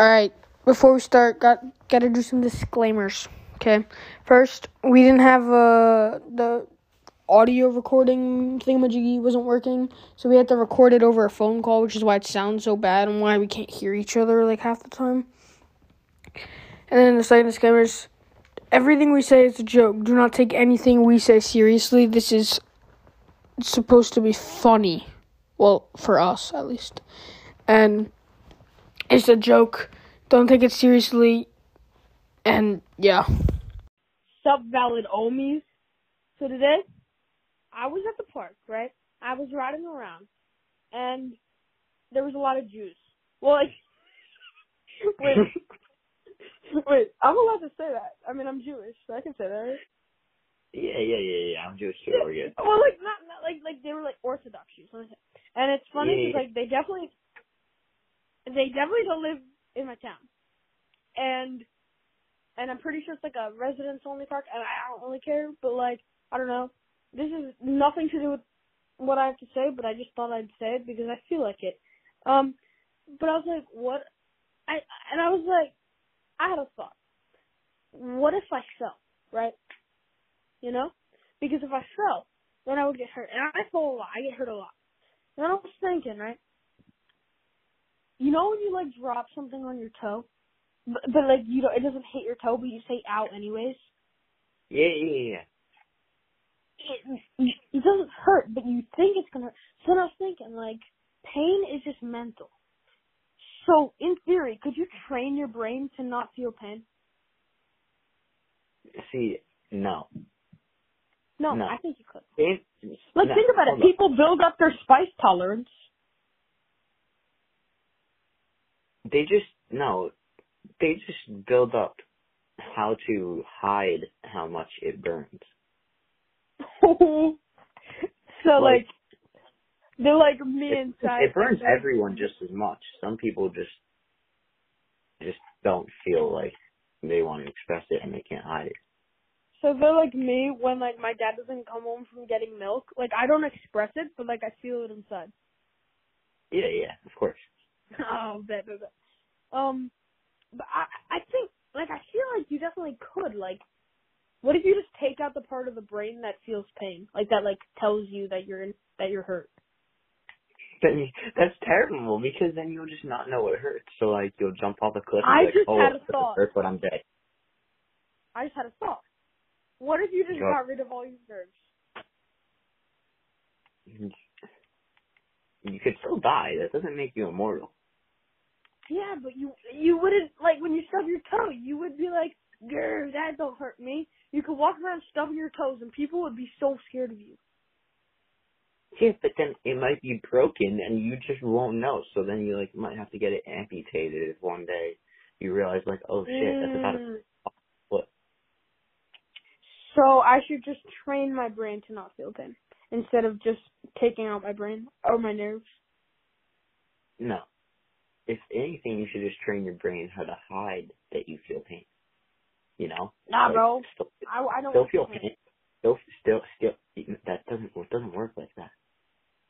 All right. Before we start, got got to do some disclaimers. Okay. First, we didn't have uh the audio recording thingamajiggy wasn't working, so we had to record it over a phone call, which is why it sounds so bad and why we can't hear each other like half the time. And then the second disclaimer is everything we say is a joke. Do not take anything we say seriously. This is supposed to be funny. Well, for us at least. And it's a joke. Don't take it seriously. And yeah. Sup, valid Omies. So today, I was at the park, right? I was riding around, and there was a lot of Jews. Well, like, wait, wait, I'm allowed to say that. I mean, I'm Jewish, so I can say that, right? Yeah, yeah, yeah, yeah. I'm Jewish too. We're good. Well, like not, not like like they were like Orthodox Jews, let me and it's funny Yeah, because like they definitely, they definitely don't live in my town, and and I'm pretty sure it's like a residents only park, and I don't really care, but like I don't know, this is nothing to do with what I have to say, but I just thought I'd say it because I feel like it. Um, but I was like, what? I and I was like, I had a thought. What if I fell, right? You know, because if I fell, then I would get hurt, and I fall a lot. I get hurt a lot. And I was thinking, right? You know when you like drop something on your toe, but, but like you don't, it doesn't hit your toe, but you say "ow" anyways. Yeah, yeah, yeah. It it doesn't hurt, but you think it's gonna. hurt. So then I was thinking, like, pain is just mental. So in theory, could you train your brain to not feel pain? See, no. No, No. I think you could. It, Like, no, think about it. on. People build up their spice tolerance. They just no. They just build up how to hide how much it burns. so like, Like- they're like me inside. it burns everyone just as much. Some people just just don't feel like they want to express it and they can't hide it. So they're like me when like my dad doesn't come home from getting milk. Like I don't express it, but like I feel it inside. Yeah, yeah, of course. oh, bet, bet, bet. Um, but I I think like I feel like you definitely could like. What if you just take out the part of the brain that feels pain, like that like tells you that you're in, that you're hurt? Then that's terrible because then you'll just not know it hurts. So like you'll jump off a cliff. I and just like, oh, had a thought. hurts, but I'm dead. I just had a thought. What if you just Go. got rid of all your nerves? You could still die. That doesn't make you immortal. Yeah, but you you wouldn't like when you stub your toe. You would be like, "Grr, that don't hurt me." You could walk around stubbing your toes, and people would be so scared of you. Yeah, but then it might be broken and you just won't know. So then you like might have to get it amputated if one day you realize like, oh shit, that's about a Mm. foot. So I should just train my brain to not feel pain instead of just taking out my brain or my nerves. No. If anything, you should just train your brain how to hide that you feel pain. You know? Nah, Like, bro. Still, I, I don't still feel pain. pain. Still, still, still. That doesn't. It doesn't work like that.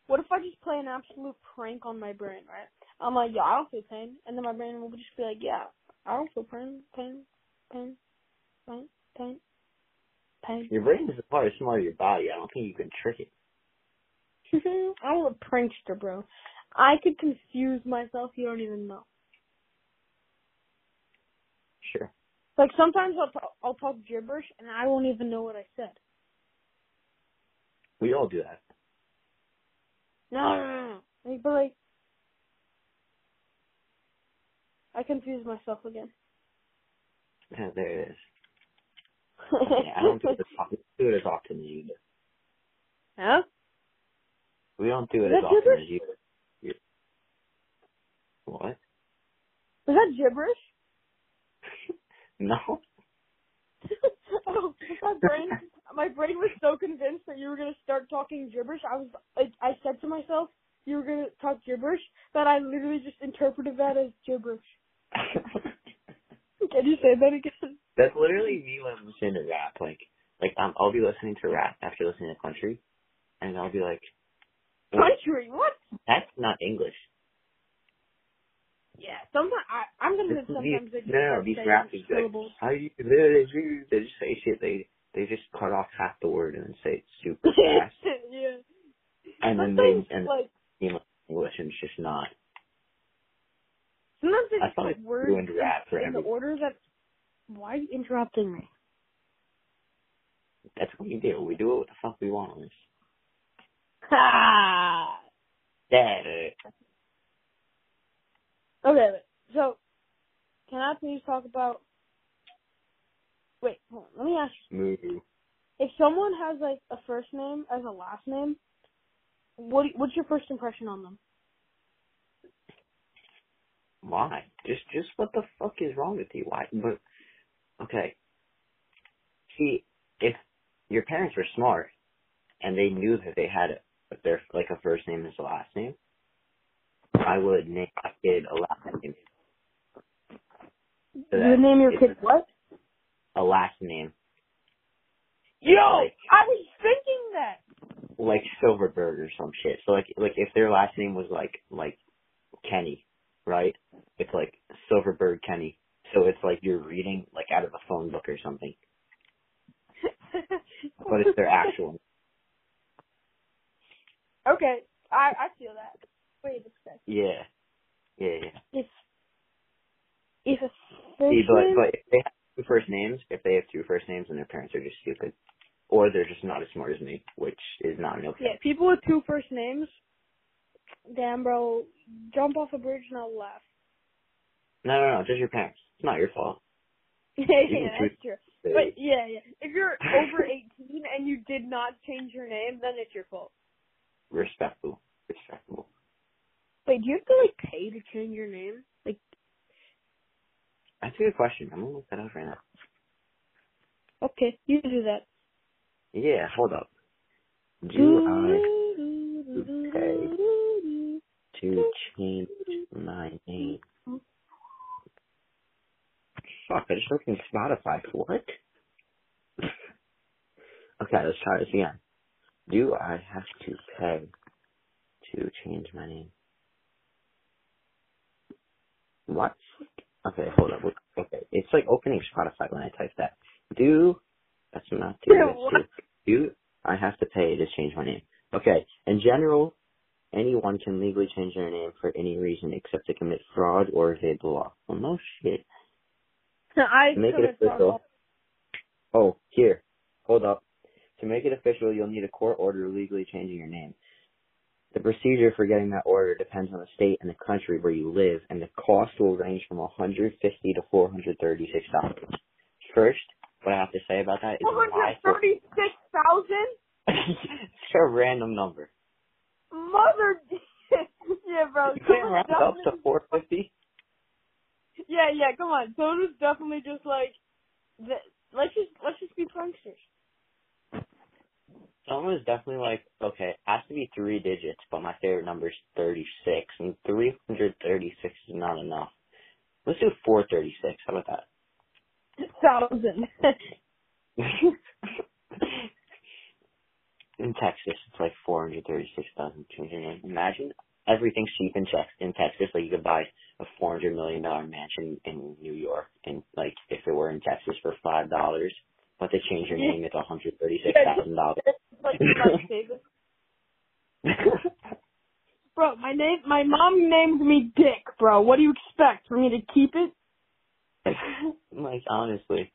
What if I just play an absolute prank on my brain, right? I'm like, yeah, I don't feel pain, and then my brain will just be like, yeah, I don't feel pain, pain, pain, pain, pain, pain. Your brain is a part of smart of your body. I don't think you can trick it. I'm a prankster, bro. I could confuse myself. You don't even know. Sure. Like sometimes I'll talk, I'll talk gibberish and I won't even know what I said. We all do that. No, no, no. Like, but like, I confuse myself again. Yeah, there it is. Yeah, I don't do it as often, do it as often as you do. huh? We don't do it as often as you. you. What? Was that gibberish? No. oh, my brain, my brain was so convinced that you were gonna start talking gibberish. I was, I, I said to myself, you were gonna talk gibberish, that I literally just interpreted that as gibberish. Can you say that again? That's literally me when I'm listening to rap. Like, like um, I'll be listening to rap after listening to country, and I'll be like, Country, what? "That's not English." Yeah, sometimes I, I'm gonna say sometimes they just no, no, these rappers, like. How you they, they just say shit. They they just cut off half the word and then say it super fast, yeah. and then they and like you English and it's just not. sometimes they I just thought words ruined rap for in the order that. Why are you interrupting me? That's what we do. We do it what the fuck we want. Ha! Ah. That Okay, so can I please talk about? Wait, hold on. Let me ask you. If someone has like a first name as a last name, what what's your first impression on them? Why? Just just what the fuck is wrong with you? Why? But okay. See, if your parents were smart and they knew that they had a, their like a first name as a last name, I would name my kid a last name. So you would name your kid what? A last name, Yo, Like- I was thinking that. like Silverberg or some shit. So like like if their last name was like like Kenny, right? It's like Silverberg Kenny. So it's like you're reading like out of a phone book or something. But it's their actual okay, I I feel that. Yeah. Yeah, yeah. If if a See, but but if they have two first names, if they have two first names and their parents are just stupid. Or they're just not as smart as me, which is not an okay. yeah, people with two first names, damn bro, jump off a bridge and I'll laugh. No, no, no, just your parents. It's not your fault. yeah, can that's true. But yeah, yeah. If you're over 18 and you did not change your name, then it's your fault. respectable. Respectable. Wait, do you have to like pay to change your name? Like, That's a good question. I'm gonna look that up right now. okay, you can do that. Yeah, hold up. Do I pay to change my name? Fuck, I just looked in Spotify. What? okay, let's try this again. Do I have to pay to change my name? What? Okay, hold up. Okay, it's like opening Spotify when I type that. Do that's not do. Yeah, That's what? do. Do I have to pay to change my name? Okay. In general, anyone can legally change their name for any reason except to commit fraud or evade the law. Well, no shit. I Make it official. Oh, here. Hold up. To make it official, you'll need a court order legally changing your name. The procedure for getting that order depends on the state and the country where you live, and the cost will range from 150 to 436 dollars. First, what I have to say about that is why for 136,000? it's a random number. Mother. yeah, bro. You can't round up to definitely- 450. Yeah, yeah. Come on. Someone was definitely just like, the, let's just let's just be pranksters. Someone was definitely like, okay, it has to be three digits, but my favorite number is 36, and 336 is not enough. Let's do 436. How about that? Thousand. in Texas, it's like 436,000 children. Imagine everything's cheap in Tex in Texas. Like you could buy a 400 million dollar mansion in New York, and like if it were in Texas for five dollars, but they change your name, it's 136 thousand dollars. like Las Vegas. Bro, my name, my mom named me Dick, bro. What do you expect for me to keep it? like honestly,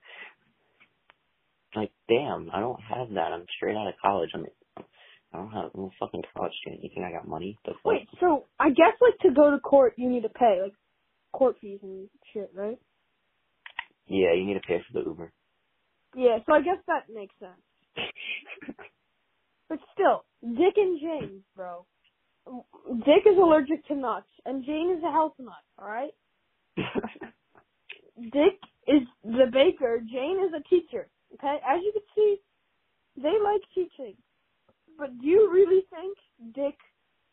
like damn, I don't have that. I'm straight out of college. I'm, I don't have. A fucking college student. You think I got money? The fuck? Wait, so I guess like to go to court, you need to pay like court fees and shit, right? Yeah, you need to pay for the Uber. Yeah, so I guess that makes sense. But still, Dick and Jane, bro. Dick is allergic to nuts, and Jane is a health nut. All right. Dick is the baker. Jane is a teacher. Okay, as you can see, they like teaching. But do you really think Dick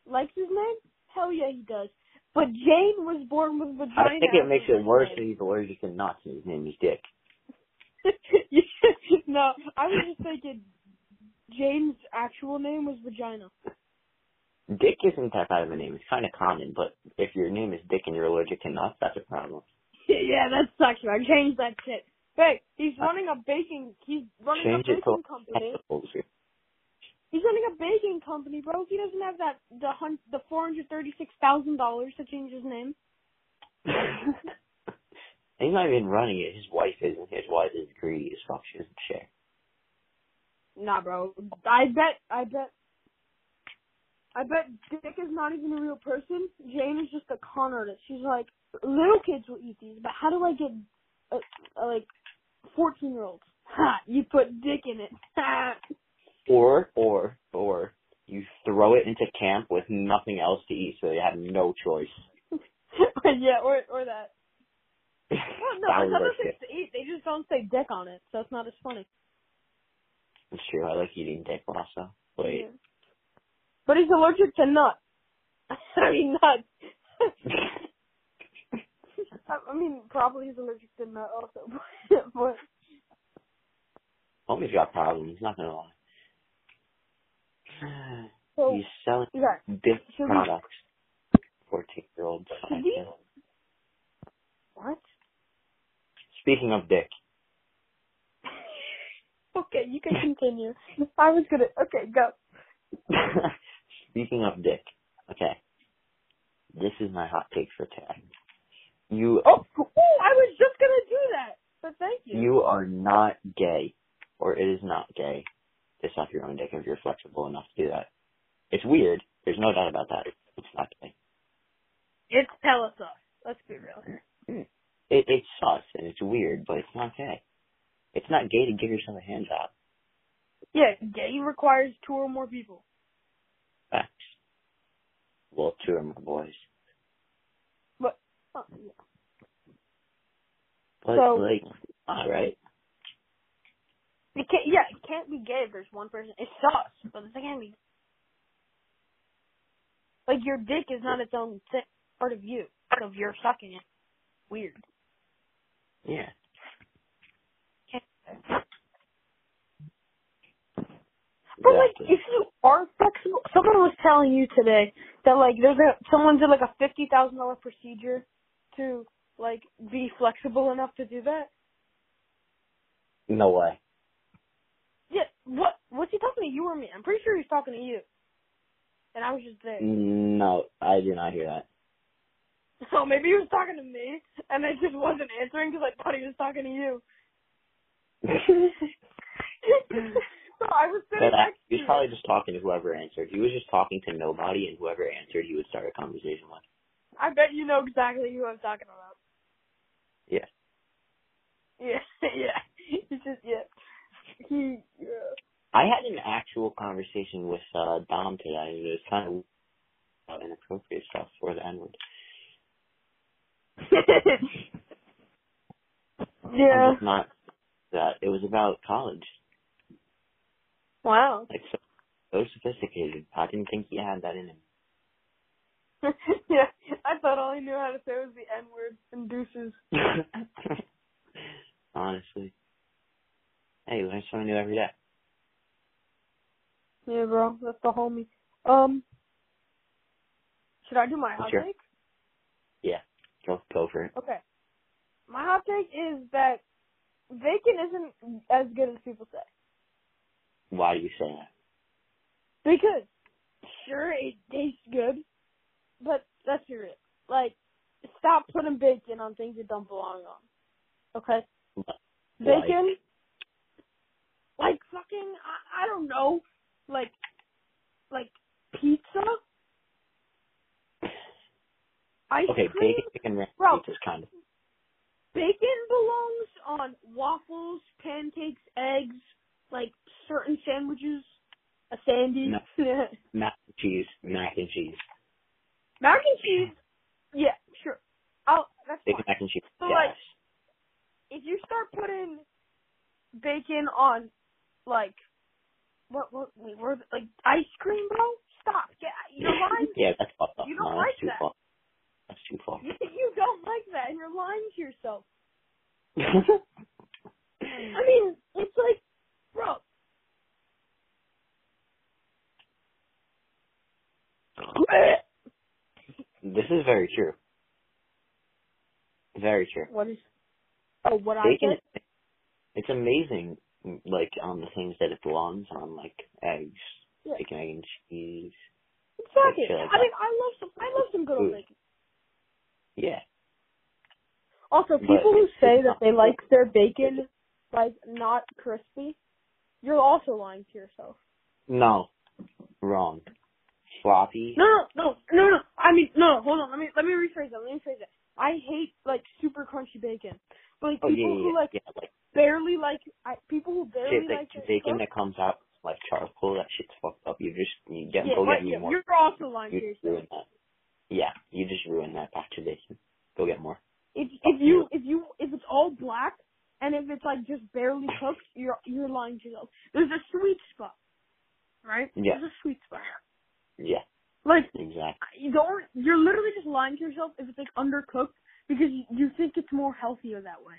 likes his name? Hell yeah, he does. But Jane was born with vagina. I think it makes it worse that he's allergic to nuts and his name is Dick. no, I was just thinking Jane's actual name was vagina. Dick isn't that bad of a name. It's kind of common, but if your name is Dick and you're allergic to nuts, that's a problem. yeah, that sucks, man. Change that shit. Hey, he's running a baking. He's running Change a baking company. He's running a baking company, bro. He doesn't have that the hun- the four hundred thirty six thousand dollars to change his name. He's not even running it. His wife is, and his wife is greedy as fuck. She doesn't share. Nah, bro. I bet. I bet. I bet Dick is not even a real person. Jane is just a con artist. She's like, little kids will eat these, but how do I get uh, uh, like fourteen year olds? Ha! You put Dick in it. Ha! Or, or, or you throw it into camp with nothing else to eat, so they have no choice. yeah, or or that. Well, no, there's other things to eat. They just don't say Dick on it, so it's not as funny. It's true. I like eating dick also. Wait. Yeah. But he's allergic to nuts. I mean nuts. I mean, probably he's allergic to nut also, but Homie's got problems. Not gonna lie. so He's selling yeah. dick products. Fourteen year olds. What? Speaking of dick, Okay, you can continue. I was gonna. Okay, go. speaking of dick, okay. This is my hot take for today. You Oh, oh, I was just gonna do that, but thank you. you are not gay, or it is not gay to suck your own dick if you're flexible enough to do that. It's weird. There's no doubt about that. It's not gay. It's Telesauce. Let's be real here. Hmm. It, it's sus and it's weird, but it's not gay. It's not gay to give yourself a hand job. Yeah, gay requires two or more people. Facts. Well, two or more boys. But oh, yeah. But So- like, all right. it can't. Yeah, it can't be gay if there's one person. It sucks, but it can't be. Like your dick is not its own thing, part of you. Part of your sucking it, weird. Yeah. But like, Exactly. If you are flexible, someone was telling you today that like there's a someone did like a fifty thousand dollar procedure to like be flexible enough to do that. No way. Yeah, what? What's he talking to you or me? I'm pretty sure he's talking to you. And I was just there. No, I did not hear that. So maybe he was talking to me, and I just wasn't answering because I thought he was talking to you. so I was sitting But I, next he was probably just talking to whoever answered. He was just talking to nobody, and whoever answered, he would start a conversation with. I bet you know exactly who I'm talking about. Yeah. Yeah, yeah. He's just yeah. He yeah. I had an actual conversation with uh Dom today. It was kind of about inappropriate stuff for the N word. yeah. I'm just not that. It was about college. Wow. Like so, so sophisticated. I didn't think he had that in him. yeah. I thought all he knew how to say was the N word and deuces. Honestly. Hey, you learn something new every day. Yeah, bro. That's the homie. Um. Should I do my hot Sure. take? Yeah, go go for it. Okay. My hot take is that bacon isn't as good as people say. Why do you say that? Because sure it tastes good, but let's be real. Like, stop putting bacon on things it don't belong on. Okay? Bacon, like fucking, I, I don't know, like, like pizza, ice Okay, cream. bacon, ranch Bro. pizza's kind of. Bacon belongs on waffles, pancakes, eggs, like certain sandwiches, a sandy. No. Mac and cheese, mac and cheese. Mac and cheese. Yeah, sure. I'll. That's fine. Bacon, mac and cheese. So, yes. like, if you start putting bacon on, like, what, what, wait, where, like, ice cream, bro? Stop. Get your mind. yeah, that's fucked up. You don't no, like that's too that. far. That's too far. You, you don't like that, and you're lying to yourself. I mean, it's like, bro. This is very true. Very true. What is? Oh, what I said. it's amazing, like on the things that it belongs on, like eggs, Yeah. bacon, egg, and cheese. Exactly. like I mean, I love some. I love some good old bacon. Yeah. Also, But people who say that they like their bacon like not crispy, you're also lying to yourself. No, wrong. Sloppy. No, no, no, no, no. I mean, no. Hold on. Let me let me rephrase that. Let me rephrase it. I hate like super crunchy bacon, but like Oh people yeah, who like yeah. Like barely like I, people who barely shit, like like it bacon that comes out like charcoal. That shit's fucked up. You just you get yeah, go get yeah, more. You're also lying to You just yourself. that. Yeah, you just ruined that batch of bacon. Go get more. If if you if you if it's all black and if it's like just barely cooked, you're you're lying to yourself. There's a sweet spot, right? Yeah. There's a sweet spot. Yeah, Like exactly. you don't. You're literally just lying to yourself if it's like undercooked because you, think it's more healthier that way.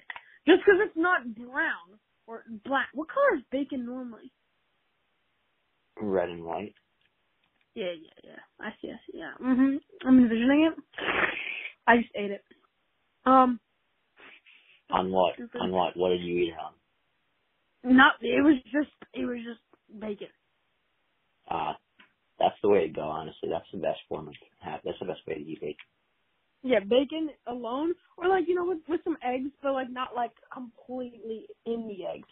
Just because it's not brown or black. What color is bacon normally? Red and white. Yeah, yeah, yeah. I see. I see. Yeah. Mhm. I'm envisioning it. I just ate it. Um, On what? On what? What did you eat it on? not. It was just. It was just bacon. Uh, that's the way to go. Honestly, that's the best form of have. That's the best way to eat bacon. Yeah, bacon alone, or like you know with with some eggs, but like not like completely in the eggs.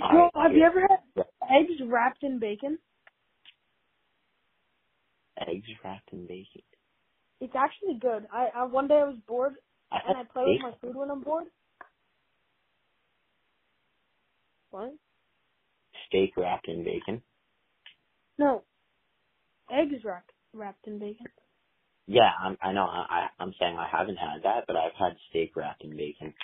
Right, have you ever had eggs wrapped in bacon? Eggs wrapped in bacon. It's actually good. I, I one day I was bored and I play with my food when I'm bored. What? steak wrapped in bacon. No. Eggs wrapped wrapped in bacon. Yeah, I'm, I know. I, I- I'm saying I haven't had that, but I've had steak wrapped in bacon.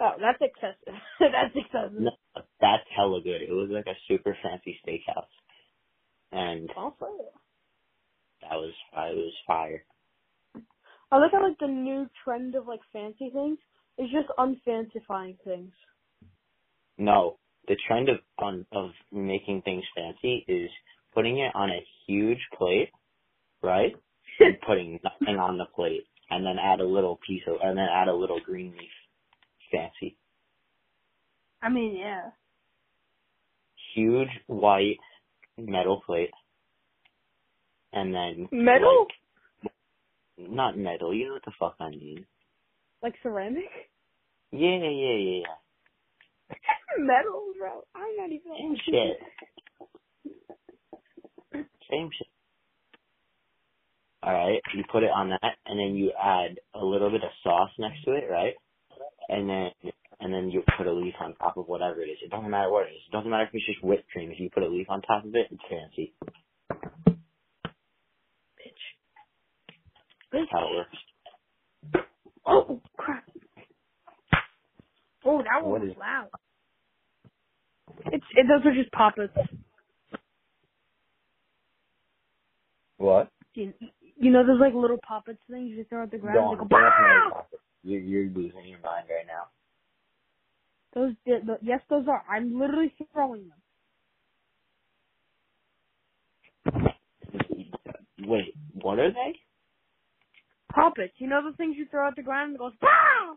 Oh, that's excessive. that's excessive. No, that's hella good. It was like a super fancy steakhouse, and it. that was it was fire. I look at like the new trend of like fancy things. It's just unfancifying things. No, the trend of on of making things fancy is putting it on a huge plate, right? and putting nothing on the plate, and then add a little piece of, and then add a little green leaf. Fancy, I mean, yeah. huge white metal plate, and then Metal? like, not metal. You know what the fuck I mean? Like ceramic? Yeah, yeah, yeah, yeah. Metal, bro. I'm not even. Same shit. Same shit. Alright, you put it on that, and then you add a little bit of sauce next to it, right? And then, and then you put a leaf on top of whatever it is. It doesn't matter what it is. It doesn't matter if it's just whipped cream. If you put a leaf on top of it, it's fancy. Bitch. That's how it works. Oh crap! Oh, that one What was is- loud. It's it, those are just poppets. What? You, you know those like little poppets things you throw at the ground. Don't, They go, don't have "Bah!" to You're, you're losing your mind right now. Those, the, the, yes, those are. I'm literally throwing them. Wait, what are they? Poppets. You know the things you throw at the ground and it goes, "Bah!"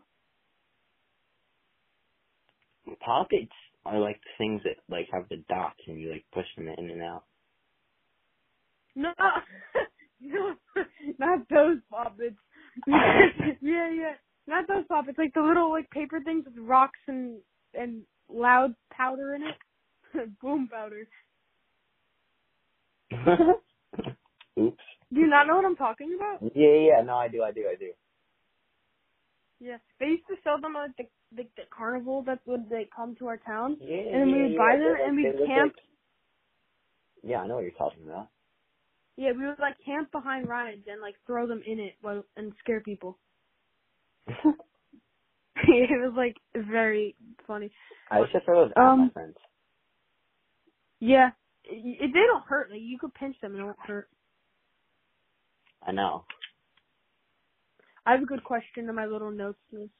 Poppets are like the things that like have the dots and you like push them in and out. No, no, not those poppets. yeah, yeah, not those poppets. Like the little like paper things with rocks and and loud powder in it. Boom powder. Oops. Do you not know what I'm talking about? Yeah, yeah, no, I do, I do, I do. Yeah, they used to sell them at the the, the carnival that would they come to our town, Yeah, and then we would yeah, buy they them and we'd camp. like- yeah, I know what you're talking about. Yeah, we would like camp behind rides and like throw them in it while and scare people. it was like very funny. I used to throw those at Um, my friends. Yeah, it, it, they don't hurt. Like you could pinch them and it won't hurt. I know. I have a good question in my little notes list.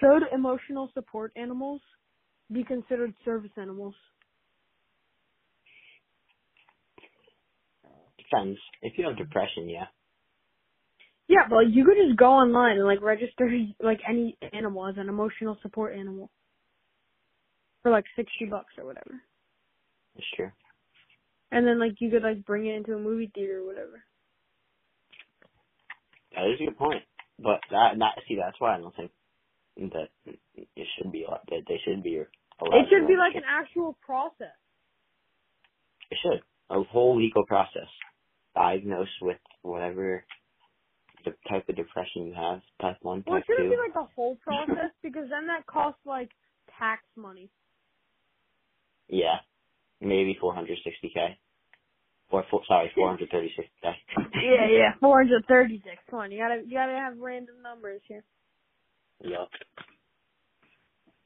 Should emotional support animals be considered service animals? Depends. If you have depression, yeah. Yeah, but like, you could just go online and like register like any animal as an emotional support animal for like sixty bucks or whatever, That's true. and then like you could like bring it into a movie theater or whatever. That is a good point. But that, not see, that's why I don't think that it should be that they should be. It should be like an actual process. It should a whole legal process. Diagnosed with whatever the type of depression you have, type one, Well, it type shouldn't two. be like the whole process because then that costs like tax money. Yeah, maybe 460k. Or four, sorry, 436k. Yeah, yeah, four hundred thirty-six. Come on, you gotta you gotta have random numbers here. Yup.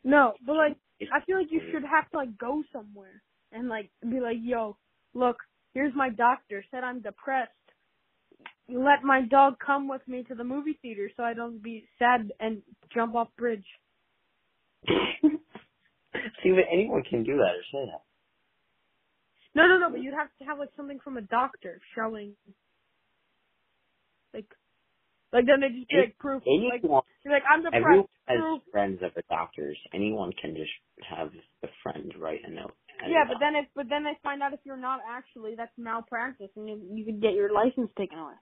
No, but like I feel like you mm. should have to like go somewhere and like be like, yo, look, here's my doctor said I'm depressed. Let my dog come with me to the movie theater so I don't be sad and jump off bridge. See, but anyone can do that or say that. No, no, no, but you'd have to have like something from a doctor showing, like, like then they just be like proof, like, Anyone, you're like I'm depressed. everyone has proof. friends that are doctors. Anyone can just have a friend write a note. Yeah, but then if but then they find out if you're not actually, that's malpractice, and you, you could get your license taken away.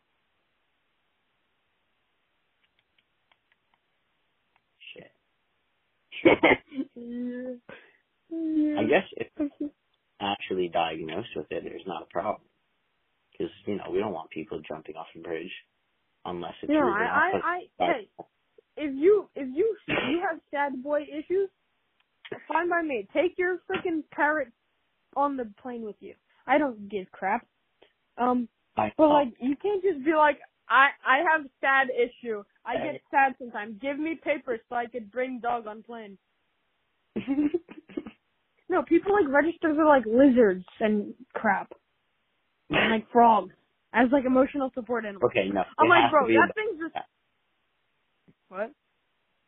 Shit. I guess if actually diagnosed with it, there's not a problem. Because, you know, we don't want people jumping off a bridge unless it's No, really I, I, I, hey, if you, if you, you have sad boy issues, fine by me. Take your freaking parrot on the plane with you. I don't give crap. Um, I, but like, you can't just be like, I, I have sad issue. I get sad sometimes. Give me papers so I could bring dog on plane. No, people like register for like lizards and crap, and like frogs as like emotional support animals. okay, no. I'm like, bro, that thing's just what?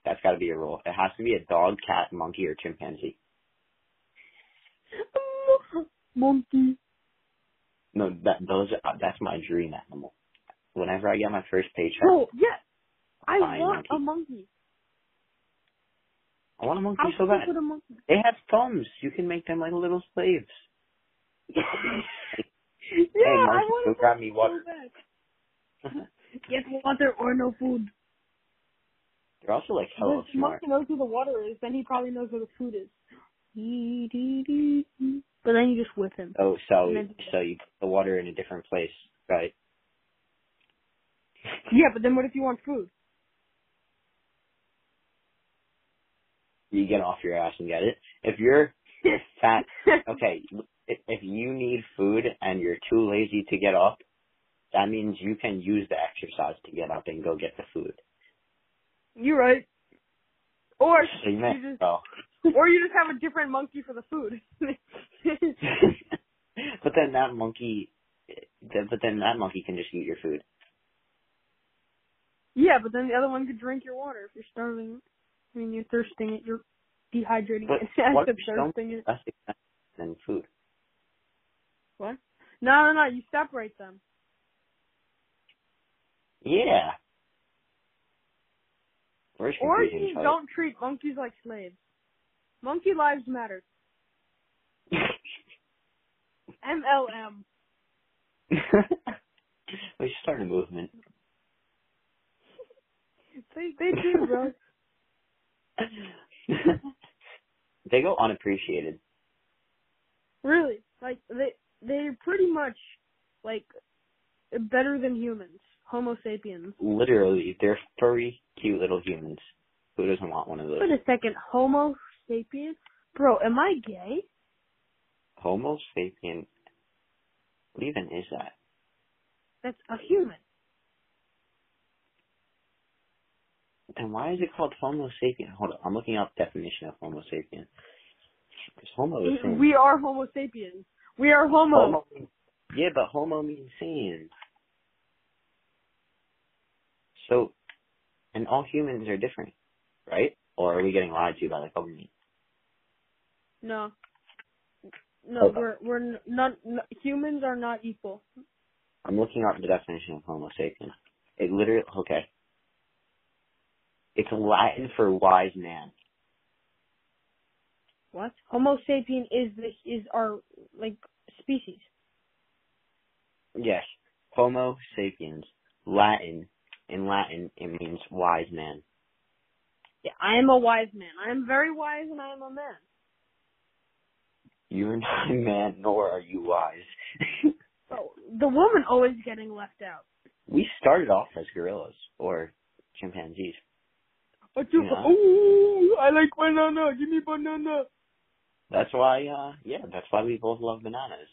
that's got to be a rule. It has to be a dog, cat, monkey, or chimpanzee. Monkey. No, that those are, that's my dream animal. Whenever I get my first paycheck, Bro, yeah. I want monkey. a monkey. I want a monkey How so bad. monkey? They have thumbs. You can make them like little slaves. yeah, hey, I want go a grab me monkey water. so bad. Get water or no food. They're also like hella If smart. monkey knows where the water is, then he probably knows where the food is. But then you just whip him. Oh, so so you put the water in a different place, right? Yeah, but then what if you want food? You get off your ass and get it. If you're fat, okay, if, you need food and you're too lazy to get up, that means you can use the exercise to get up and go get the food. You're right. Or So you you just, or you just have a different monkey for the food. but then that monkey, but then that monkey can just eat your food. yeah, but then the other one could drink your water if you're starving. Mean, you're thirsting it. You're dehydrating But it. I what said if thirsting it. Than food. What? No, no, no. You separate them. Yeah. Or you don't treat monkeys like slaves. Monkey lives matter. MLM. we should start a movement. They they do, bro. they go unappreciated. really, like they they're pretty much like better than humans. Homo sapiens. Literally, they're furry, cute little humans. Who doesn't want one of those? Wait a second, Homo sapien? Bro, am I gay? Homo sapien. What even is that? That's a human. Then why is it called Homo sapien? Hold on, I'm looking up definition of Homo sapien. Because Homo is. We are Homo sapiens. We are Homo. Homo yeah, but Homo means sane. So, and all humans are different, right? Or are we getting lied to by the government? No. No, we're we're not, n humans are not equal. I'm looking up the definition of Homo sapien. It literally okay. It's Latin for wise man. What? Homo sapien is the is our like species. Yes. Homo sapiens. Latin. In Latin, it means wise man. Yeah, I am a wise man. I am very wise, and I am a man. You're not a man, nor are you wise. Oh, the woman always getting left out. we started off as gorillas or chimpanzees. I do. Yeah. Oh, I like banana. Give me banana. That's why, uh, yeah, that's why we both love bananas.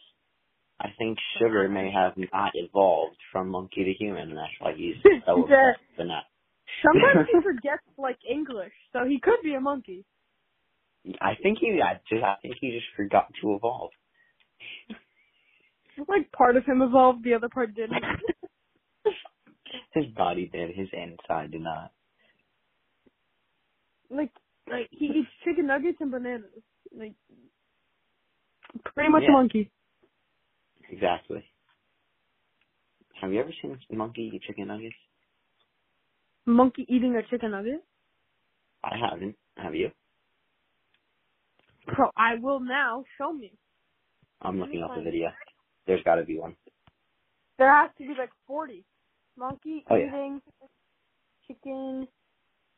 I think sugar may have not evolved from monkey to human, and that's why he's so Yeah. obsessed with banana. Sometimes he forgets like English, so he could be a monkey. I think he, I just, I think he just forgot to evolve. Like part of him evolved, the other part didn't. His body did, his inside did not. Like, like he eats chicken nuggets and bananas. Like, pretty much Yeah. a monkey. Exactly. Have you ever seen a monkey eat chicken nuggets? Monkey eating a chicken nugget. I haven't. Have you? Bro, I will now. Show me. I'm looking up the video. There's got to be one. There has to be like forty. Monkey Oh, yeah. eating chicken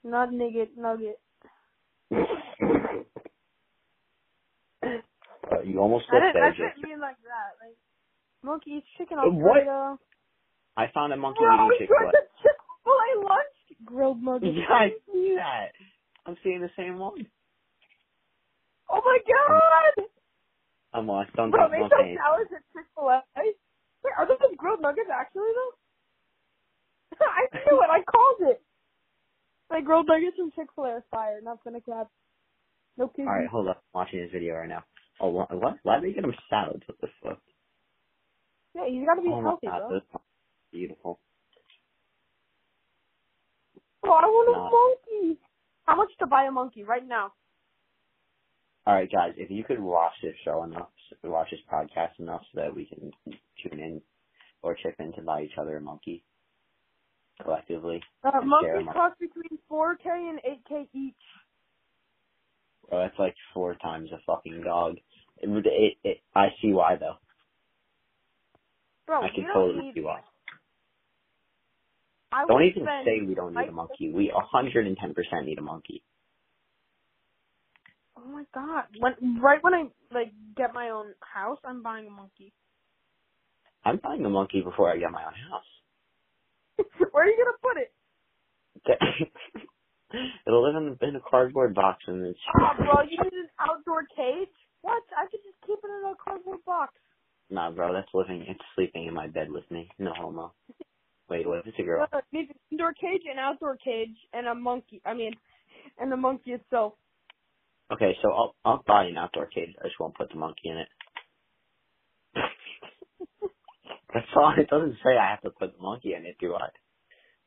nut nugget nugget. Uh, you almost I looked didn't, I didn't mean like that. Like monkey eats chicken Alfredo. what? I found a monkey Bro, eating he Chick-fil-A. to Chick-fil-A lunch grilled nuggets. Yeah, I see that. I'm seeing the same one. Oh my god! I'm lost. Don't Bro, they sell salads at Chick-fil-A. Wait, are those grilled nuggets actually though? I knew it. I called it. My grilled nuggets from Chick-fil-A are fire. Not gonna crap. No kidding. All right, hold up. I'm watching this video right now. Oh, what? Why did they get him salads? What this fuck? Yeah, you gotta be oh healthy, god, bro. beautiful. Bro, I want a Nah. monkey. How much to buy a monkey right now? All right, guys, if you could watch this show enough, watch this podcast enough, so that we can tune in or chip in to buy each other a monkey collectively. Uh, And share monkeys them. cost between 4K and 8K each. Oh, that's like four times a fucking dog. It, it, it, I see why though. Bro, I can don't totally need. see why. I Don't even say we don't need a monkey. We 110% need a monkey. Oh my god! When right when I like get my own house, I'm buying a monkey. I'm buying a monkey before I get my own house. Where are you gonna put it? It'll live in, in a cardboard box and it's. Oh, bro, you need an outdoor cage? What? I could just keep it in a cardboard box. Nah, bro, that's living. It's sleeping in my bed with me. No homo. Wait, what? It's a girl. No, it needs an indoor cage, an outdoor cage, and a monkey. I mean, and the monkey itself. Okay, so I'll I'll buy an outdoor cage. I just won't put the monkey in it. That's all. It doesn't say I have to put the monkey in it, do I?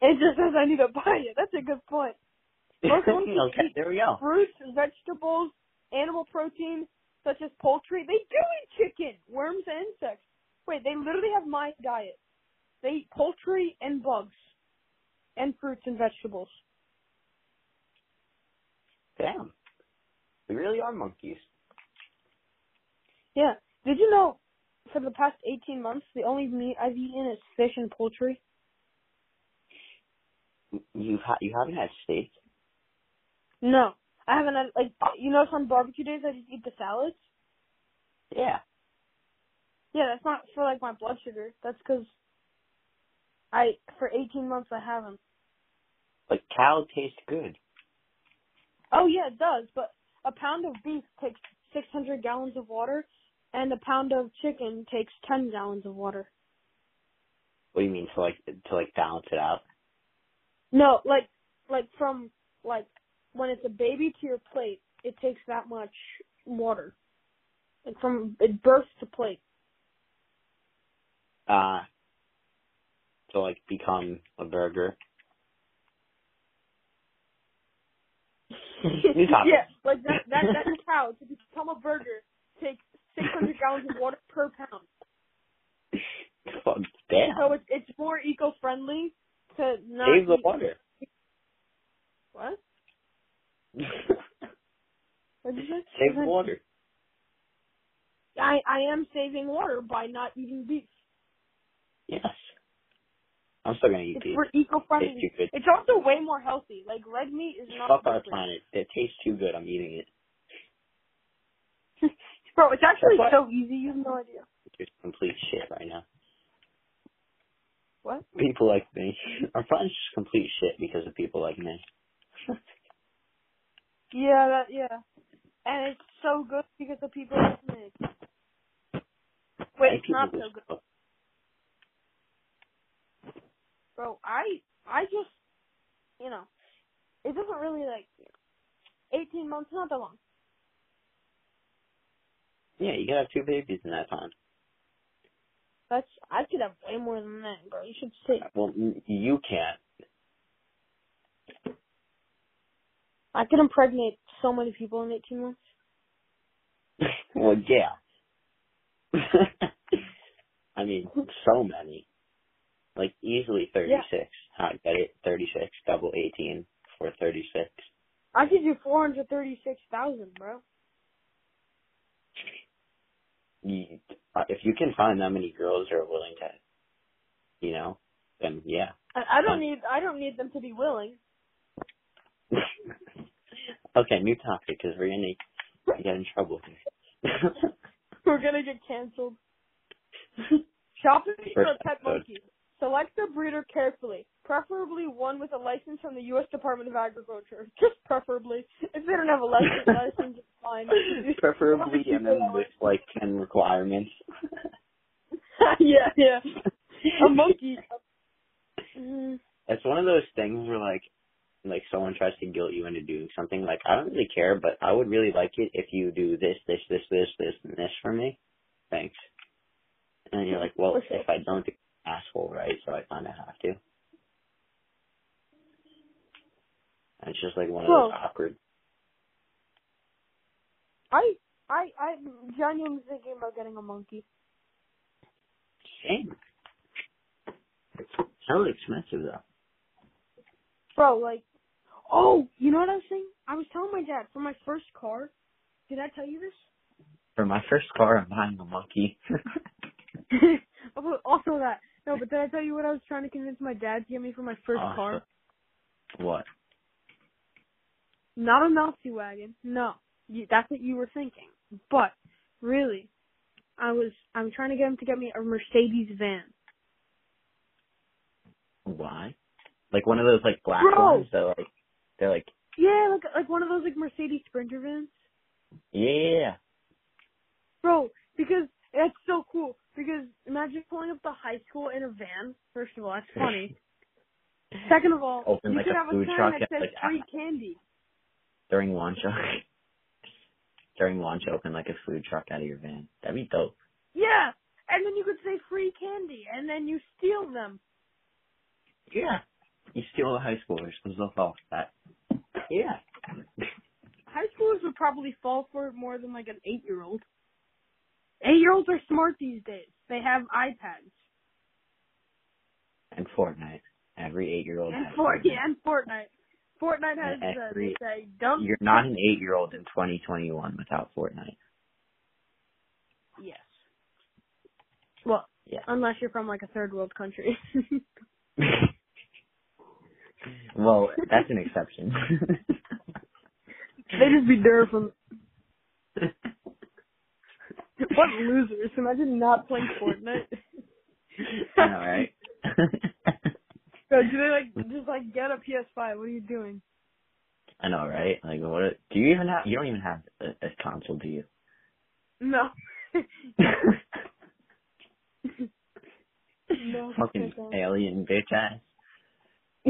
It just says I need to buy it. That's a good point. Most okay, there we go. Fruits, vegetables, animal protein, such as poultry. They do eat chicken, worms, and insects. Wait, they literally have my diet. They eat poultry and bugs, and fruits and vegetables. Damn, we really are monkeys. Yeah. Did you know, for the past 18 months, the only meat I've eaten is fish and poultry? You ha- you haven't had steak? No. I haven't had, like, you know, on barbecue days I just eat the salads? Yeah. Yeah, that's not for, like, my blood sugar. That's because I, for 18 months I haven't. Like cow tastes good. Oh, yeah, it does, but a pound of beef takes 600 gallons of water, and a pound of chicken takes 10 gallons of water. What do you mean to like to like balance it out? No, like, like from, like, when it's a baby to your plate, it takes that much water. Like from it birth to plate. Uh to like become a burger. Yeah, like that that that cow to become a burger takes 600 gallons of water per pound. Fuck, damn. So it's it's more eco-friendly to not Save the eat- water. What? What did you? Save the water. I I am saving water by not eating beef. Yes. I'm still gonna eat It's beef. for eco-friendly. good. It's also way more healthy. Like red meat is not Fuck our good for you. planet. It tastes too good. I'm eating it. Bro, it's actually so easy. You have no idea. It's complete shit right now. What? People like me. Our planet's just complete shit because of people like me. Yeah, that yeah. And it's so good because of people like me. Wait, And it's not so good. just- Bro, I I just you know, it doesn't really like eighteen months, not that long. Yeah, you gotta have two babies in that time. That's I could have way more than that, bro. You should see. Well, you can't. I could impregnate so many people in eighteen months. well, yeah. I mean, so many. Like easily 36. How I get it? 36, double 18 for 36. I could do four hundred thirty six thousand, bro. You, uh, if you can find that many girls who are willing to, you know, then yeah. I, I don't need I don't need them to be willing. okay, new topic because we're gonna get in trouble. We're gonna get canceled. Shopping for a pet monkey. Select the breeder carefully, preferably one with a license from the U.S. Department of Agriculture. Just preferably. If they don't have a license, license fine. Preferably, and then with like ten requirements. yeah, yeah. A monkey. It's one of those things where like, like someone tries to guilt you into doing something. Like I don't really care, but I would really like it if you do this, this, this, this, this, and this for me. Thanks. And you're like, well, if I don't, do asshole, right? So I kind of have to. It's just like one of those awkward. I, I, I'm genuinely thinking about getting a monkey. Shame. It's hella expensive though. Bro, like, oh, you know what I was saying? I was telling my dad for my first car. Did I tell you this? For my first car, I'm buying a monkey. Oh, also that. No, but did I tell you what I was trying to convince my dad to get me for my first Awesome. car? what? Not a Nazi wagon. No, you, that's what you were thinking. But really, I was I'm trying to get him to get me a Mercedes van. Why? Like one of those like black Bro! ones that like they're like Yeah, like like one of those like Mercedes Sprinter vans. yeah. Bro, because that's so cool. Because imagine pulling up to high school in a van. First of all, that's funny. Second of all, Open you like could a have a sign that says like, free candy. during lunch during lunch open like a food truck out of your van. That'd be dope. Yeah, and then you could say free candy, and then you steal them. Yeah. You steal the high schoolers because they'll fall for that. Yeah. High schoolers would probably fall for it more than like an eight year old. Eight year olds are smart these days. They have iPads. And Fortnite. Every eight year old And has Fortnite. yeah, and Fortnite. Fortnite has they say don't You're not an eight year old in twenty twenty one without Fortnite. Yes. Well, Yeah. unless you're from like a third world country. well, that's an exception. they just be there from what losers. Imagine not playing Fortnite. Know, right? So do they like just like get a PS5? What are you doing? I know, right? Like, what? Do you even have? You don't even have a, a console, do you? No. no. Fucking alien bitch ass.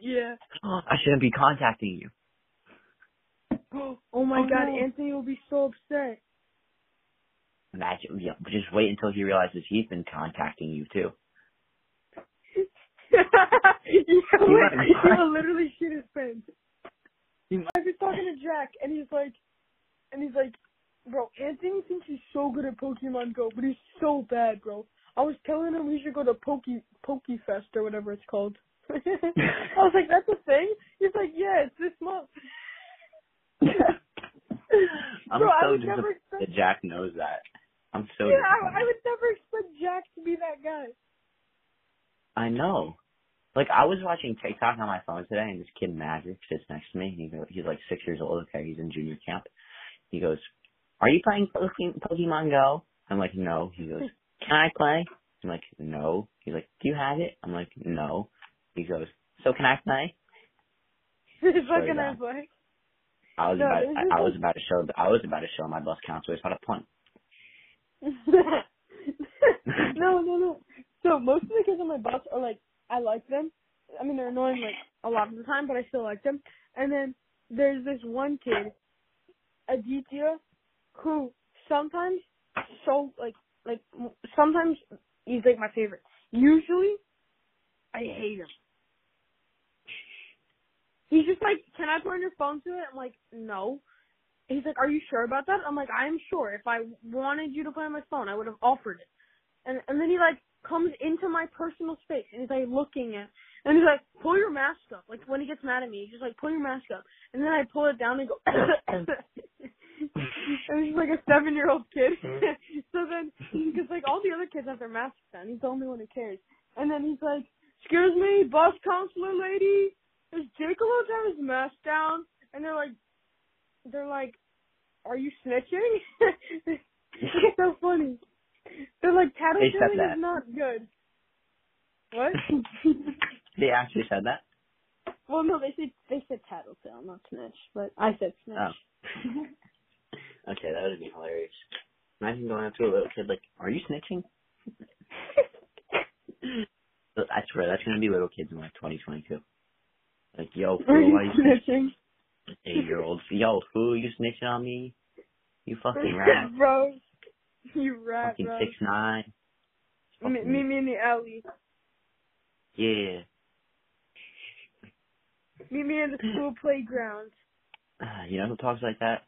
yeah. I shouldn't be contacting you. Oh my Oh, god, no. Anthony will be so upset. Imagine, yeah, just wait until he realizes he's been contacting you too. He he'll literally shit his pants. I was talking to Jack, and he's like, and he's like, bro, Anthony thinks he's so good at Pokemon Go, but he's so bad, bro. I was telling him we should go to Poke Pokefest or whatever it's called. I was like, that's a thing? He's like, yeah, it's this month. I'm Bro, I so would disappointed never expect, Jack knows that. I'm so yeah, I, I would never expect Jack to be that guy. I know. Like I was watching TikTok on my phone today, and this kid Maverick sits next to me. He go, he's like six years old. Okay, he's in junior camp. He goes, "Are you playing Poke- Pokemon Go?" I'm like, "No." He goes, "Can I play?" I'm like, "No." He's like, "Do you have it?" I'm like, "No." He goes, "So can I play?" Swear fucking to ass I was No, about I, I was about to show I was about to show my bus counselors how to punt. no, no, no. So most of the kids on my bus are like, I like them. I mean, they're annoying like a lot of the time, but I still like them. And then there's this one kid, Aditya, who sometimes so like like sometimes he's like my favorite. Usually, I hate him. He's just like, can I put on your phone to it? I'm like, no. He's like, are you sure about that? I'm like, I am sure. If I wanted you to play on my phone, I would have offered it. And and then he like comes into my personal space and he's like looking at, and he's like, pull your mask up. Like when he gets mad at me, he's just like, pull your mask up. And then I pull it down and go, and he's like a seven year old kid. so then, because like all the other kids have their masks on, he's the only one who cares. And then he's like, excuse me, bus counselor lady, is Jake allowed to have his mask down? And they're like, they're like, are you snitching? it's so funny. They're like, tattletailing is not good. What? They actually said that. well, no, they said they said tattletale, not snitch, but I said snitch. Oh. Okay, that would be hilarious. Imagine going up to a little kid like, "Are you snitching?" I swear that's gonna be little kids in like 2022. Like, yo, Are you why you snitching? snitching? Eight year olds, yo, fool, you snitching on me? You fucking rat, bro, you rat, fucking bro. six nine. Me, meet me in the alley. Yeah. Meet me in the school playground. Uh, you know who talks like that?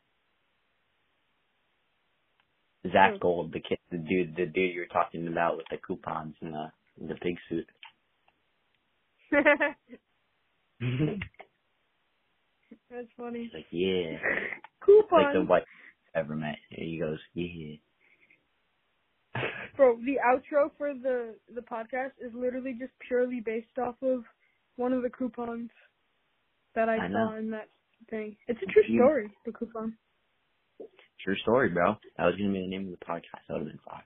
Zach? Gold, the kid, the dude, the dude you were talking about with the coupons and the the pig suit. That's funny. He's like, yeah, Coupons. like the white ever met. He goes, yeah. Bro, the outro for the the podcast is literally just purely based off of one of the coupons that I, I saw in that thing. It's a true You- story, the coupon. True story, bro. That was gonna be the name of the podcast. That would have been fire.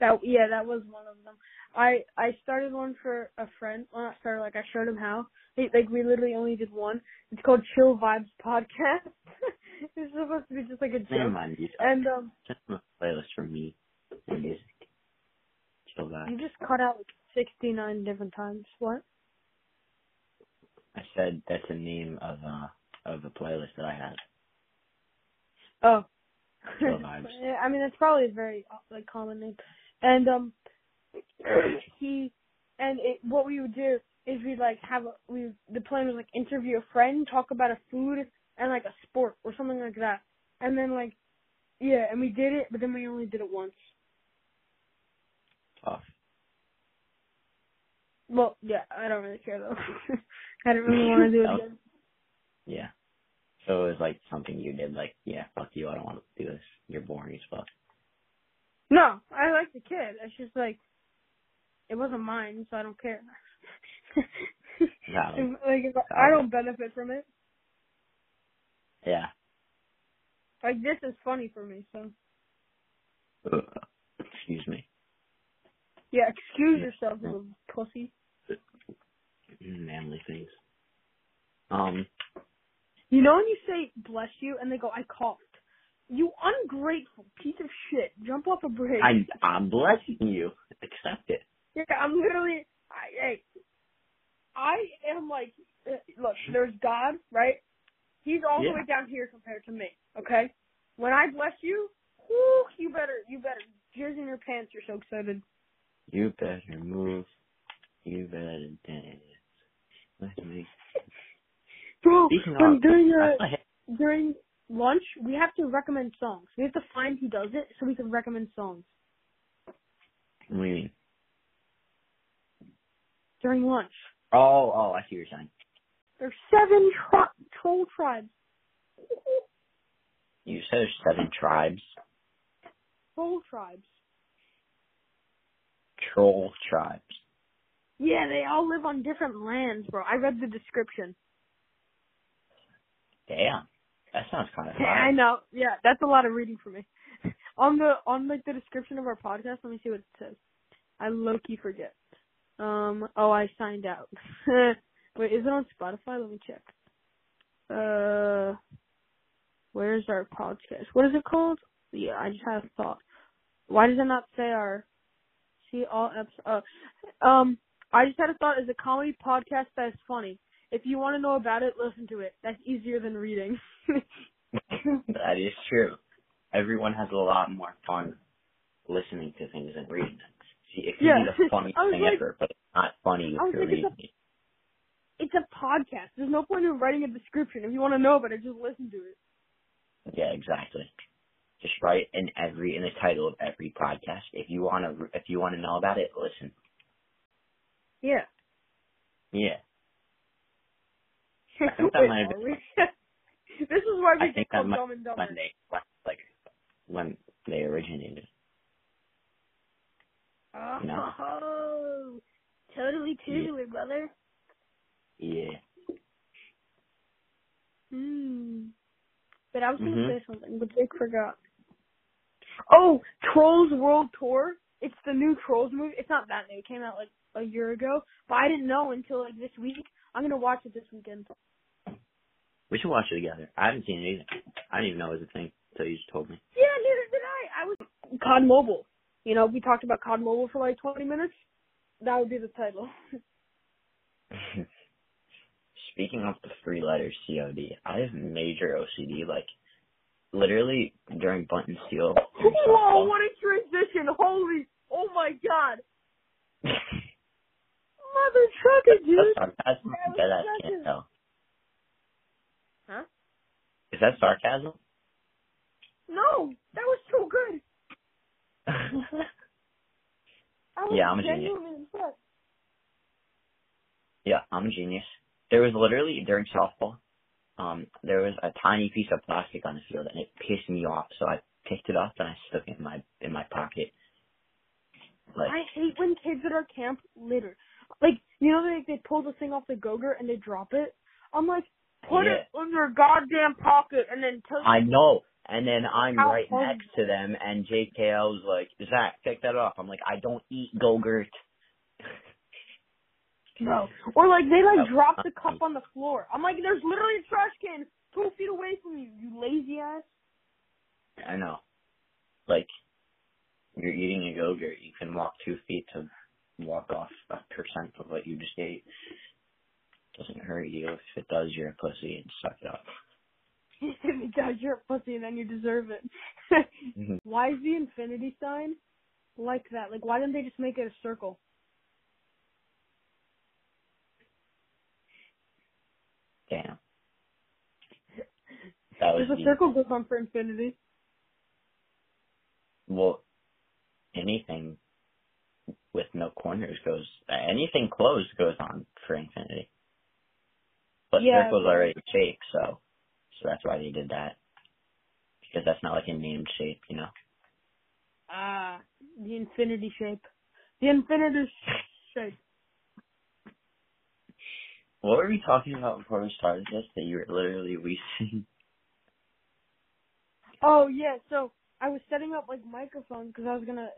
That yeah, that was one of them. I I started one for a friend. Well, not started like I showed him how. He, like we literally only did one. It's called Chill Vibes Podcast. it's supposed to be just like a Never joke. mind. You And um, just a playlist for me and music. You just cut out like sixty nine different times. What? I said that's the name of uh of the playlist that I have. Oh. Chill Vibes. Yeah, I mean, it's probably a very like common name. And um, he and it, what we would do is we'd like have a we the plan was like interview a friend, talk about a food and like a sport or something like that, and then like yeah, and we did it, but then we only did it once. Tough. Well, yeah, I don't really care though. I didn't really want to do it Oh. again. Yeah. So it was like something you did, like, yeah, fuck you, I don't want to do this. You're boring as fuck. No, I like the kid. It's just like it wasn't mine, so I don't care. Like if I, I don't benefit from it. Yeah. Like this is funny for me, so Excuse me. Yeah. Excuse Yeah. yourself, little pussy. Manly things. Um, You know when you say "bless you" and they go, "I coughed." You ungrateful piece of shit. Jump off a bridge. I, I'm blessing you. Accept it. yeah, I'm literally. I, hey, I am like, uh, look. There's God, right? He's all the way down here compared to me. Okay. When I bless you, whoo, you better, you better jizz in your pants. You're so excited. You better move. You better dance. Let me. Bro, when during I uh, saw him- during lunch, we have to recommend songs. We have to find who does it so we can recommend songs what do you mean? during lunch. Oh, oh, I see what you're saying. There's seven tri- troll tribes. You said there's seven tribes. Troll tribes. Troll tribes. Yeah, they all live on different lands, bro. I read the description. Damn. That sounds kind of I know. Yeah, that's a lot of reading for me. on the on like the description of our podcast, let me see what it says. I low key forget. Um. Oh, I signed out. Wait, is it on Spotify? Let me check. Uh, where's our podcast? What is it called? Yeah, I just had a thought. Why does it not say our see all episodes? Uh, um, I just had a thought. Is a comedy podcast that is funny. If you want to know about it, listen to it. That's easier than reading. that is true. Everyone has a lot more fun listening to things than reading things. See, it can Yeah. be the funniest thing like- ever, but it's not funny if you're like, it's a- reading it. it's a podcast. There's no point in writing a description. If you want to know about it, just listen to it. Yeah, exactly. Just write in every in the title of every podcast. If you want to, if you want to know about it, listen. Yeah. Yeah, I think that might have been this is why we I think that might dumb and dumber. when they when, like when they originated. Oh, No. Oh, totally totally, brother. Yeah. Hmm. But I was gonna Mhm. say something, but Jake forgot. Oh, Trolls World Tour. It's the new Trolls movie. It's not that new. It came out like a year ago, but I didn't know until like this week. I'm gonna watch it this weekend. We should watch it together. I haven't seen it either. I didn't even know it was a thing until you just told me. Yeah, neither did I. I was COD Mobile. You know, we talked about COD Mobile for like 20 minutes. That would be the title. Speaking of the three letters COD, I have major OCD. Like, literally during Button Steel. Whoa, what a transition! Holy, oh my god, mother trucker, dude. sarcasm? That was Bet I sarcasm. can't tell. Huh? Is that sarcasm? No, that was so good. Was Yeah, I'm a genius. yeah, I'm a genius. There was literally during softball, um, there was a tiny piece of plastic on the field and it pissed me off. So I picked it up and I stuck it in my in my pocket. Like, I hate when kids at our camp litter. Like, you know, they they pull the thing off the go-gurt and they drop it. I'm like, put Yeah. it in your goddamn pocket and then I know. And then I'm How right next to them, and JKL was like, Zach, pick that up. I'm like, I don't eat Go-Gurt. No. Or like they like drop the cup on the floor. I'm like, there's literally a trash can two feet away from you, you lazy ass. I know. Like, you're eating a Go-Gurt. You can walk two feet to walk off a percent of what you just ate. Doesn't hurt you. If it does, you're a pussy and suck it up. because you're a pussy and then you deserve it. Mhm. why is the infinity sign like that? Like, why didn't they just make it a circle? Damn. That was Because a the, circle goes on for infinity. well, anything with no corners goes, anything closed goes on for infinity. But Yeah, circle's are already a shape, so, so that's why they did that. Because that's not like a named shape, you know? Ah, the infinity shape. The infinity shape. What were we talking about before we started this? That you were literally wheezing. Oh yeah, so I was setting up like microphones because I was gonna,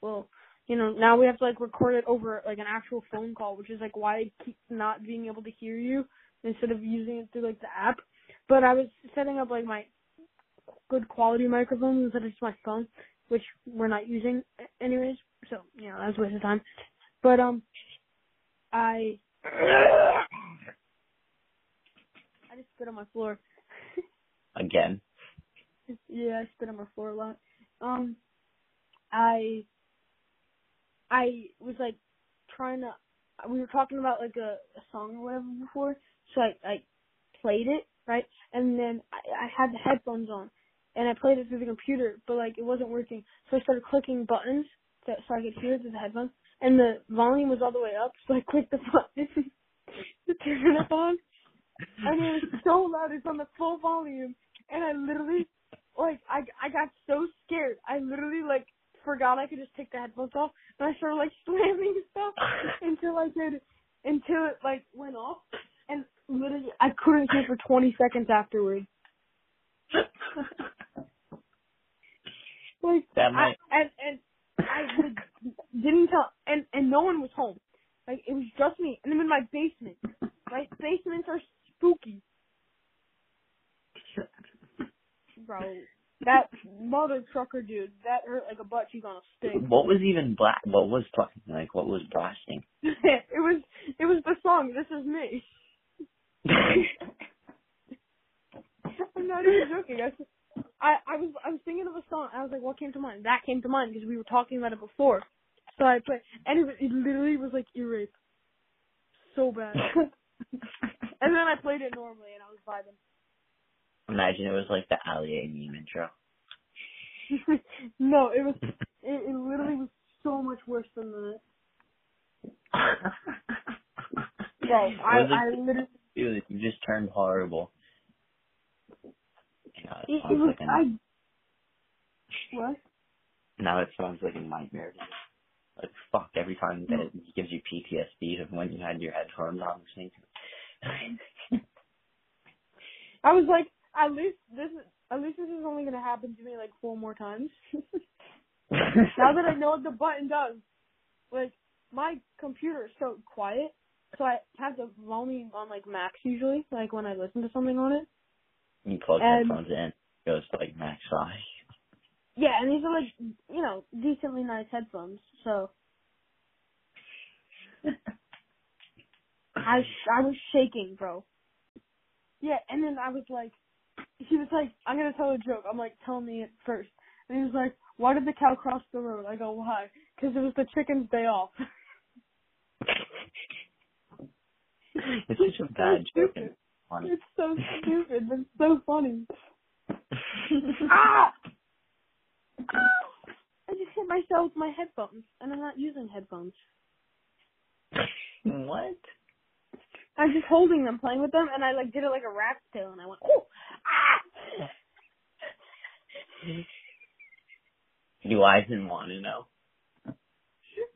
well, you know, now we have to like record it over like an actual phone call, which is like why I keep not being able to hear you instead of using it through like the app. But I was setting up like my good quality microphones instead of just my phone, which we're not using anyways. So you know, that's a waste of time. But um, I I just spit on my floor. Again. Yeah, I spit on my floor a lot. Um, I, I was like trying to. We were talking about like a, a song or whatever before, so I I played it right, and then I, I had the headphones on, and I played it through the computer, but like it wasn't working, so I started clicking buttons that so I could hear through the headphones, and the volume was all the way up, so I clicked the button, to turn it up on, and it was so loud. It's on the full volume, and I literally, like, I I got so scared. I literally like forgot I could just take the headphones off, and I started like slamming stuff until I could, until it like went off, and literally I couldn't hear for 20 seconds afterwards. Like That I, and and I didn't tell, and and no one was home. Like it was just me, and I'm in my basement. My basements are spooky, bro. That mother trucker dude, that hurt like a butt cheek on a stick. What was even black? What was playing? Like, what was blasting? it was it was the song. This is me. I'm not even joking. I I was I was thinking of a song. I was like, what came to mind? That came to mind because we were talking about it before. So I put, and it, was- it literally was like ear rape, so bad. and then I played it normally, and I was vibing. Imagine it was like the Ali meme intro. no, it was it, it literally was so much worse than that. Bro, I Was it- I literally Dude, you just turned horrible. Yeah, it it, it was like I what? now it sounds like a nightmare. Like fuck, every time that mm. it gives you PTSD of when you had your headphones on the same time. I was like, at least this is at least this is only gonna happen to me like four more times. now that I know what the button does, like my computer is so quiet, so I have the volume on like max usually, like when I listen to something on it. you plug And- headphones in, it goes to like max size. Yeah, and these are like you know decently nice headphones, so I sh- I was shaking, bro. Yeah, and then I was like, he was like, I'm gonna tell a joke. I'm like, tell me it first. And he was like, why did the cow cross the road? I go, why? Because it was the chicken's day off. it's such a bad joke. It's so stupid, but it's so funny. ah! Ah! I just hit myself with my headphones, and I'm not using headphones. what? I'm just holding them, playing with them, and I like did it like a rat tail, and I went, oh, ah! You I didn't want to know.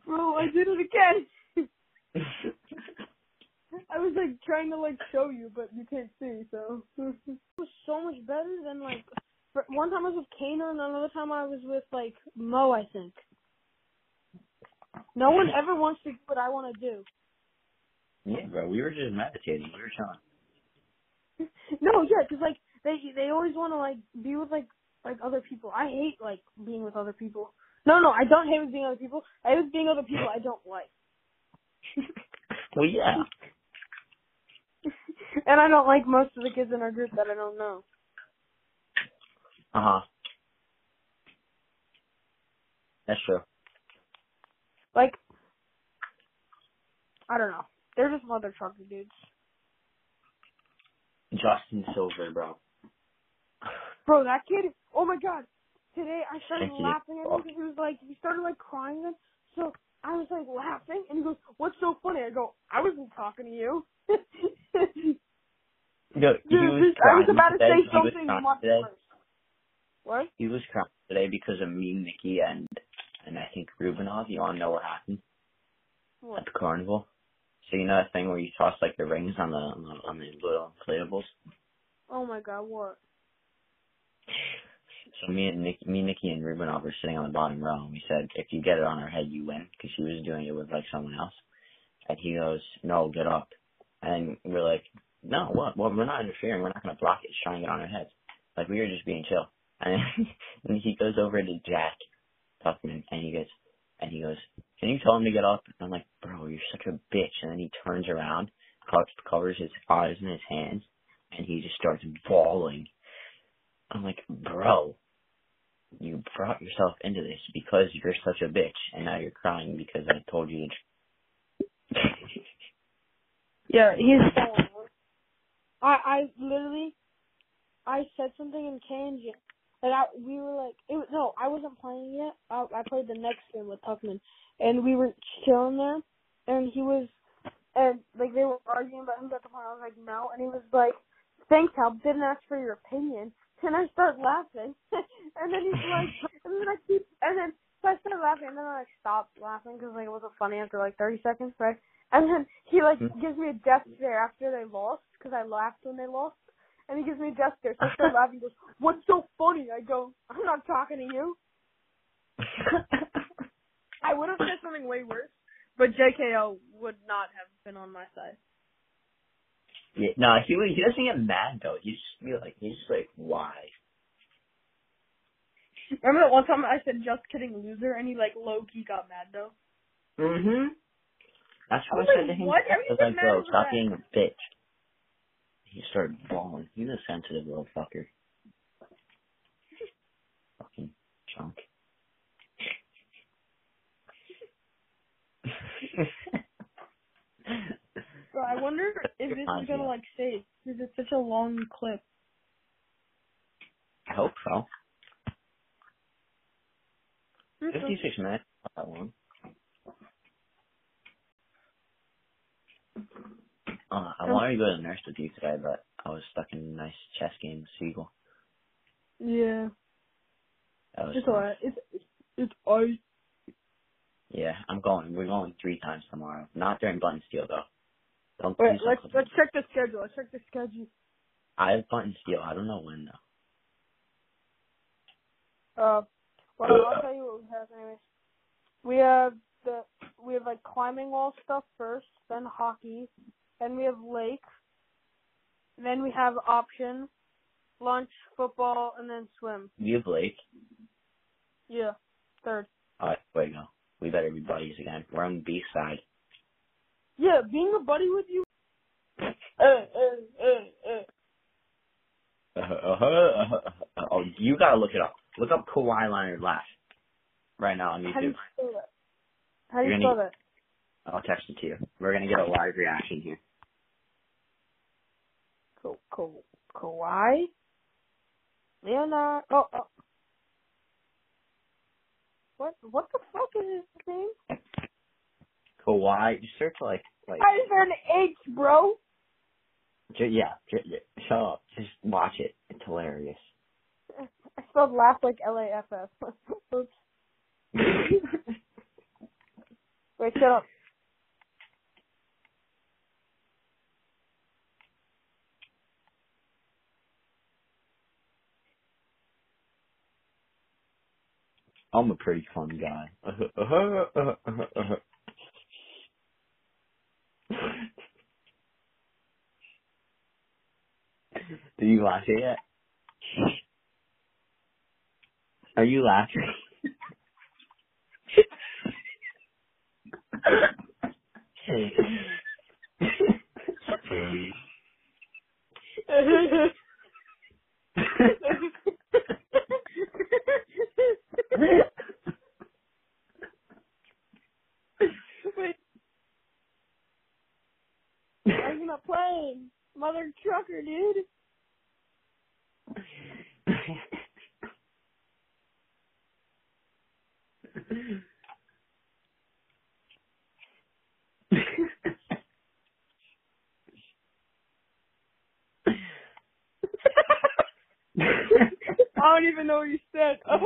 Bro, I did it again. I was like trying to like show you, but you can't see, so it was so much better than like for, one time I was with Kana, and another time I was with like Mo, I think. No one ever wants to do what I want to do. yeah, bro, we were just meditating. We were chilling. No, yeah, 'cause like they they always want to like be with like like other people. I hate like being with other people. No, no, I don't hate with being other people. I hate with being other people I don't like. Well, yeah. and I don't like most of the kids in our group that I don't know. Uh huh. That's true. Like, I don't know. They're just mother trucker dudes. Justin Silver, bro. Bro, that kid, oh my god. Today I started Thank laughing at him because he was like, he started like crying then. So I was like laughing and he goes, what's so funny? I go, I wasn't talking to you. No, he Dude, was I was about to say something much worse. What? He was crying today because of me, Nikki, and and I think Rubenov. You to know what happened What? at the carnival? So you know that thing where you toss like the rings on the on the, on the little inflatables. Oh my god, what? So me and Nick, me, Nikki, and Rubenov were sitting on the bottom row, and we said, if you get it on her head, you win, because she was doing it with like someone else. And he goes, no, get up. And we're like, no, what? Well, we're not interfering. We're not going to block it. She's trying get on her head. Like we were just being chill. And, and he goes over to Jack Tuckman, and he goes, and he goes, can you tell him to get up? And I'm like, bro, you're such a bitch. And then he turns around, covers his eyes in his hands, and he just starts bawling. I'm like, bro, you brought yourself into this because you're such a bitch, and now you're crying because I told you to. Yeah, he's so I I literally I said something in Kanji. and I, we were like, it was, no, I wasn't playing yet. I, I played the next game with Tuckman, and we were chilling there, and he was, and like they were arguing about who got the point. I was like, no, and he was like, thanks, Hal. Didn't ask for your opinion. And I start laughing, and then he's like, and then I keep, and then so I start laughing, and then I like stop laughing because like it wasn't funny after like 30 seconds, right? And then he like Hmm. gives me a death stare after they lost because I laughed when they lost, and he gives me a death stare. So I start laughing. He goes, "What's so funny?" I go, "I'm not talking to you." I would have said something way worse, but JKO would not have been on my side. Yeah, no, he he doesn't get mad though. He's just be like he's just like why? Remember that one time I said just kidding loser and he like low key got mad though? Mhm. That's I what I, was said like, to him. what? I How do you was like, bro, stop that? being a bitch. He started bawling. He's a sensitive little fucker. Fucking chunk. So I wonder if this is gonna like save because it's such a long clip. I hope so. Okay. 56 minutes. Not that long. Uh, I wanted to go to the nurse with you today, but I was stuck in a nice chess game with Siegel. Yeah, That was it's alright. It's it's alright. Yeah, I'm going. We're going three times tomorrow. Not during button steel though. Don't Wait, let's let's check the schedule. Let's check the schedule. I have button steel. I don't know when though. Uh, well, I'll tell you what we have anyways. We have the we have like climbing wall stuff first, then hockey, then we have lake, then we have option, lunch, football, and then swim. You Blake. Yeah, third. Alright, way to go. We better be buddies again. We're on the B side. Yeah, being a buddy with you. Uh, uh, uh, uh uh oh, you gotta look it up. Look up Kawhi Leonard laugh right now on YouTube. How do you spell that? How do you spell that? I'll text it to you. We're gonna get a live reaction here. Ka- Ka- Kawhi? Leonard. Oh, oh. What? What the fuck is his name? Kawhi, just search like like Why is there an H, bro? j- yeah, j- j- shut up. Just watch it. It's hilarious. I spelled laugh like L A F F. Oops. Wait, shut up. I'm a pretty fun guy. Did you it yet? Are you laughing? Wait, are you not playing? Mother trucker, dude. I don't even know what you said.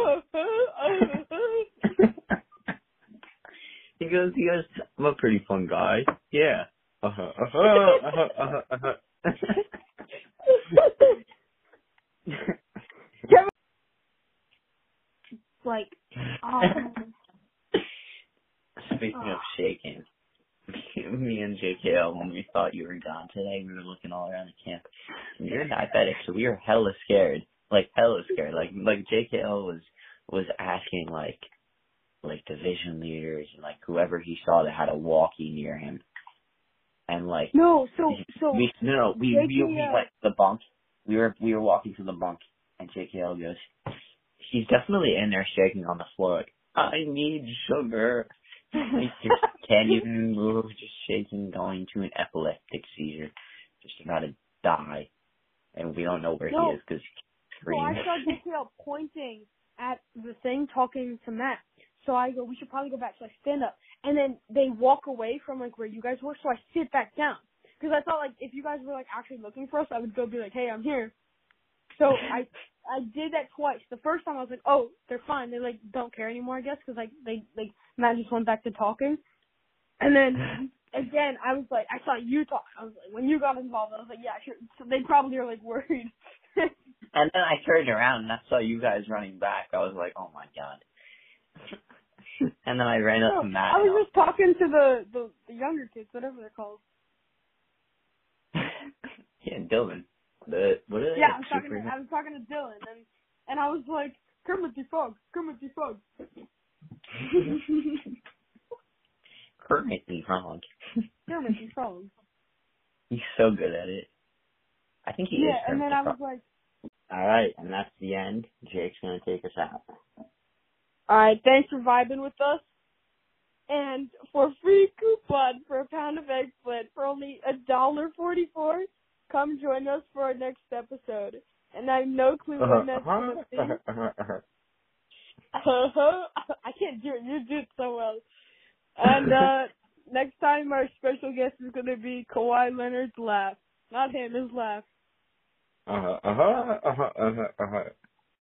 he goes, he goes, I'm a pretty fun guy. Yeah. Uh-huh, uh-huh, uh-huh, uh-huh, uh-huh. Kevin, like, oh, Speaking of shaking, me and JKL, when we thought you were gone today, we were looking all around the camp. And you're diabetic, so we were hella scared. Like hella scared. Like like JKL was was asking like like division leaders and like whoever he saw that had a walkie near him. And like no, so, so, we no no we we, we went to the bunk. We were we were walking to the bunk and JKL goes, he's definitely in there shaking on the floor like I need sugar. He just can't even move, just shaking, going to an epileptic seizure, just about to die, and we don't know where No. he is because Well, I saw JKL pointing at the thing talking to Matt. So I go, we should probably go back. So I stand up, and then they walk away from like where you guys were. So I sit back down because I thought like if you guys were like actually looking for us, I would go be like, hey, I'm here. So I I did that twice. The first time I was like, oh, they're fine. They like don't care anymore, I guess, because like they like Matt just went back to talking. And then again, I was like, I saw you talk. I was like, when you got involved, I was like, yeah, sure. So they probably are like worried. And then I turned around and I saw you guys running back. I was like, oh my god. and then I ran up to Matt. I was just talking to the, the the younger kids, whatever they're called. Yeah, Dylan. The what are they? Yeah, I like, was talking. To, I was talking to Dylan, and and I was like, Kermit the Frog, Kermit the Frog. Kermit the Frog. Kermit the Frog. He's so good at it. I think he is. Yeah, and then the I was like, All right, and that's the end. Jake's gonna take us out. all right, thanks for vibing with us. And for free coupon for a pound of eggplant for only a dollar forty four, come join us for our next episode. And I have no clue when that's gonna be. I can't do it. You do it so well. And uh next time our special guest is gonna be Kawhi Leonard's laugh. Not him, his laugh. uh-huh, uh-huh, uh-huh, uh-huh, uh-huh.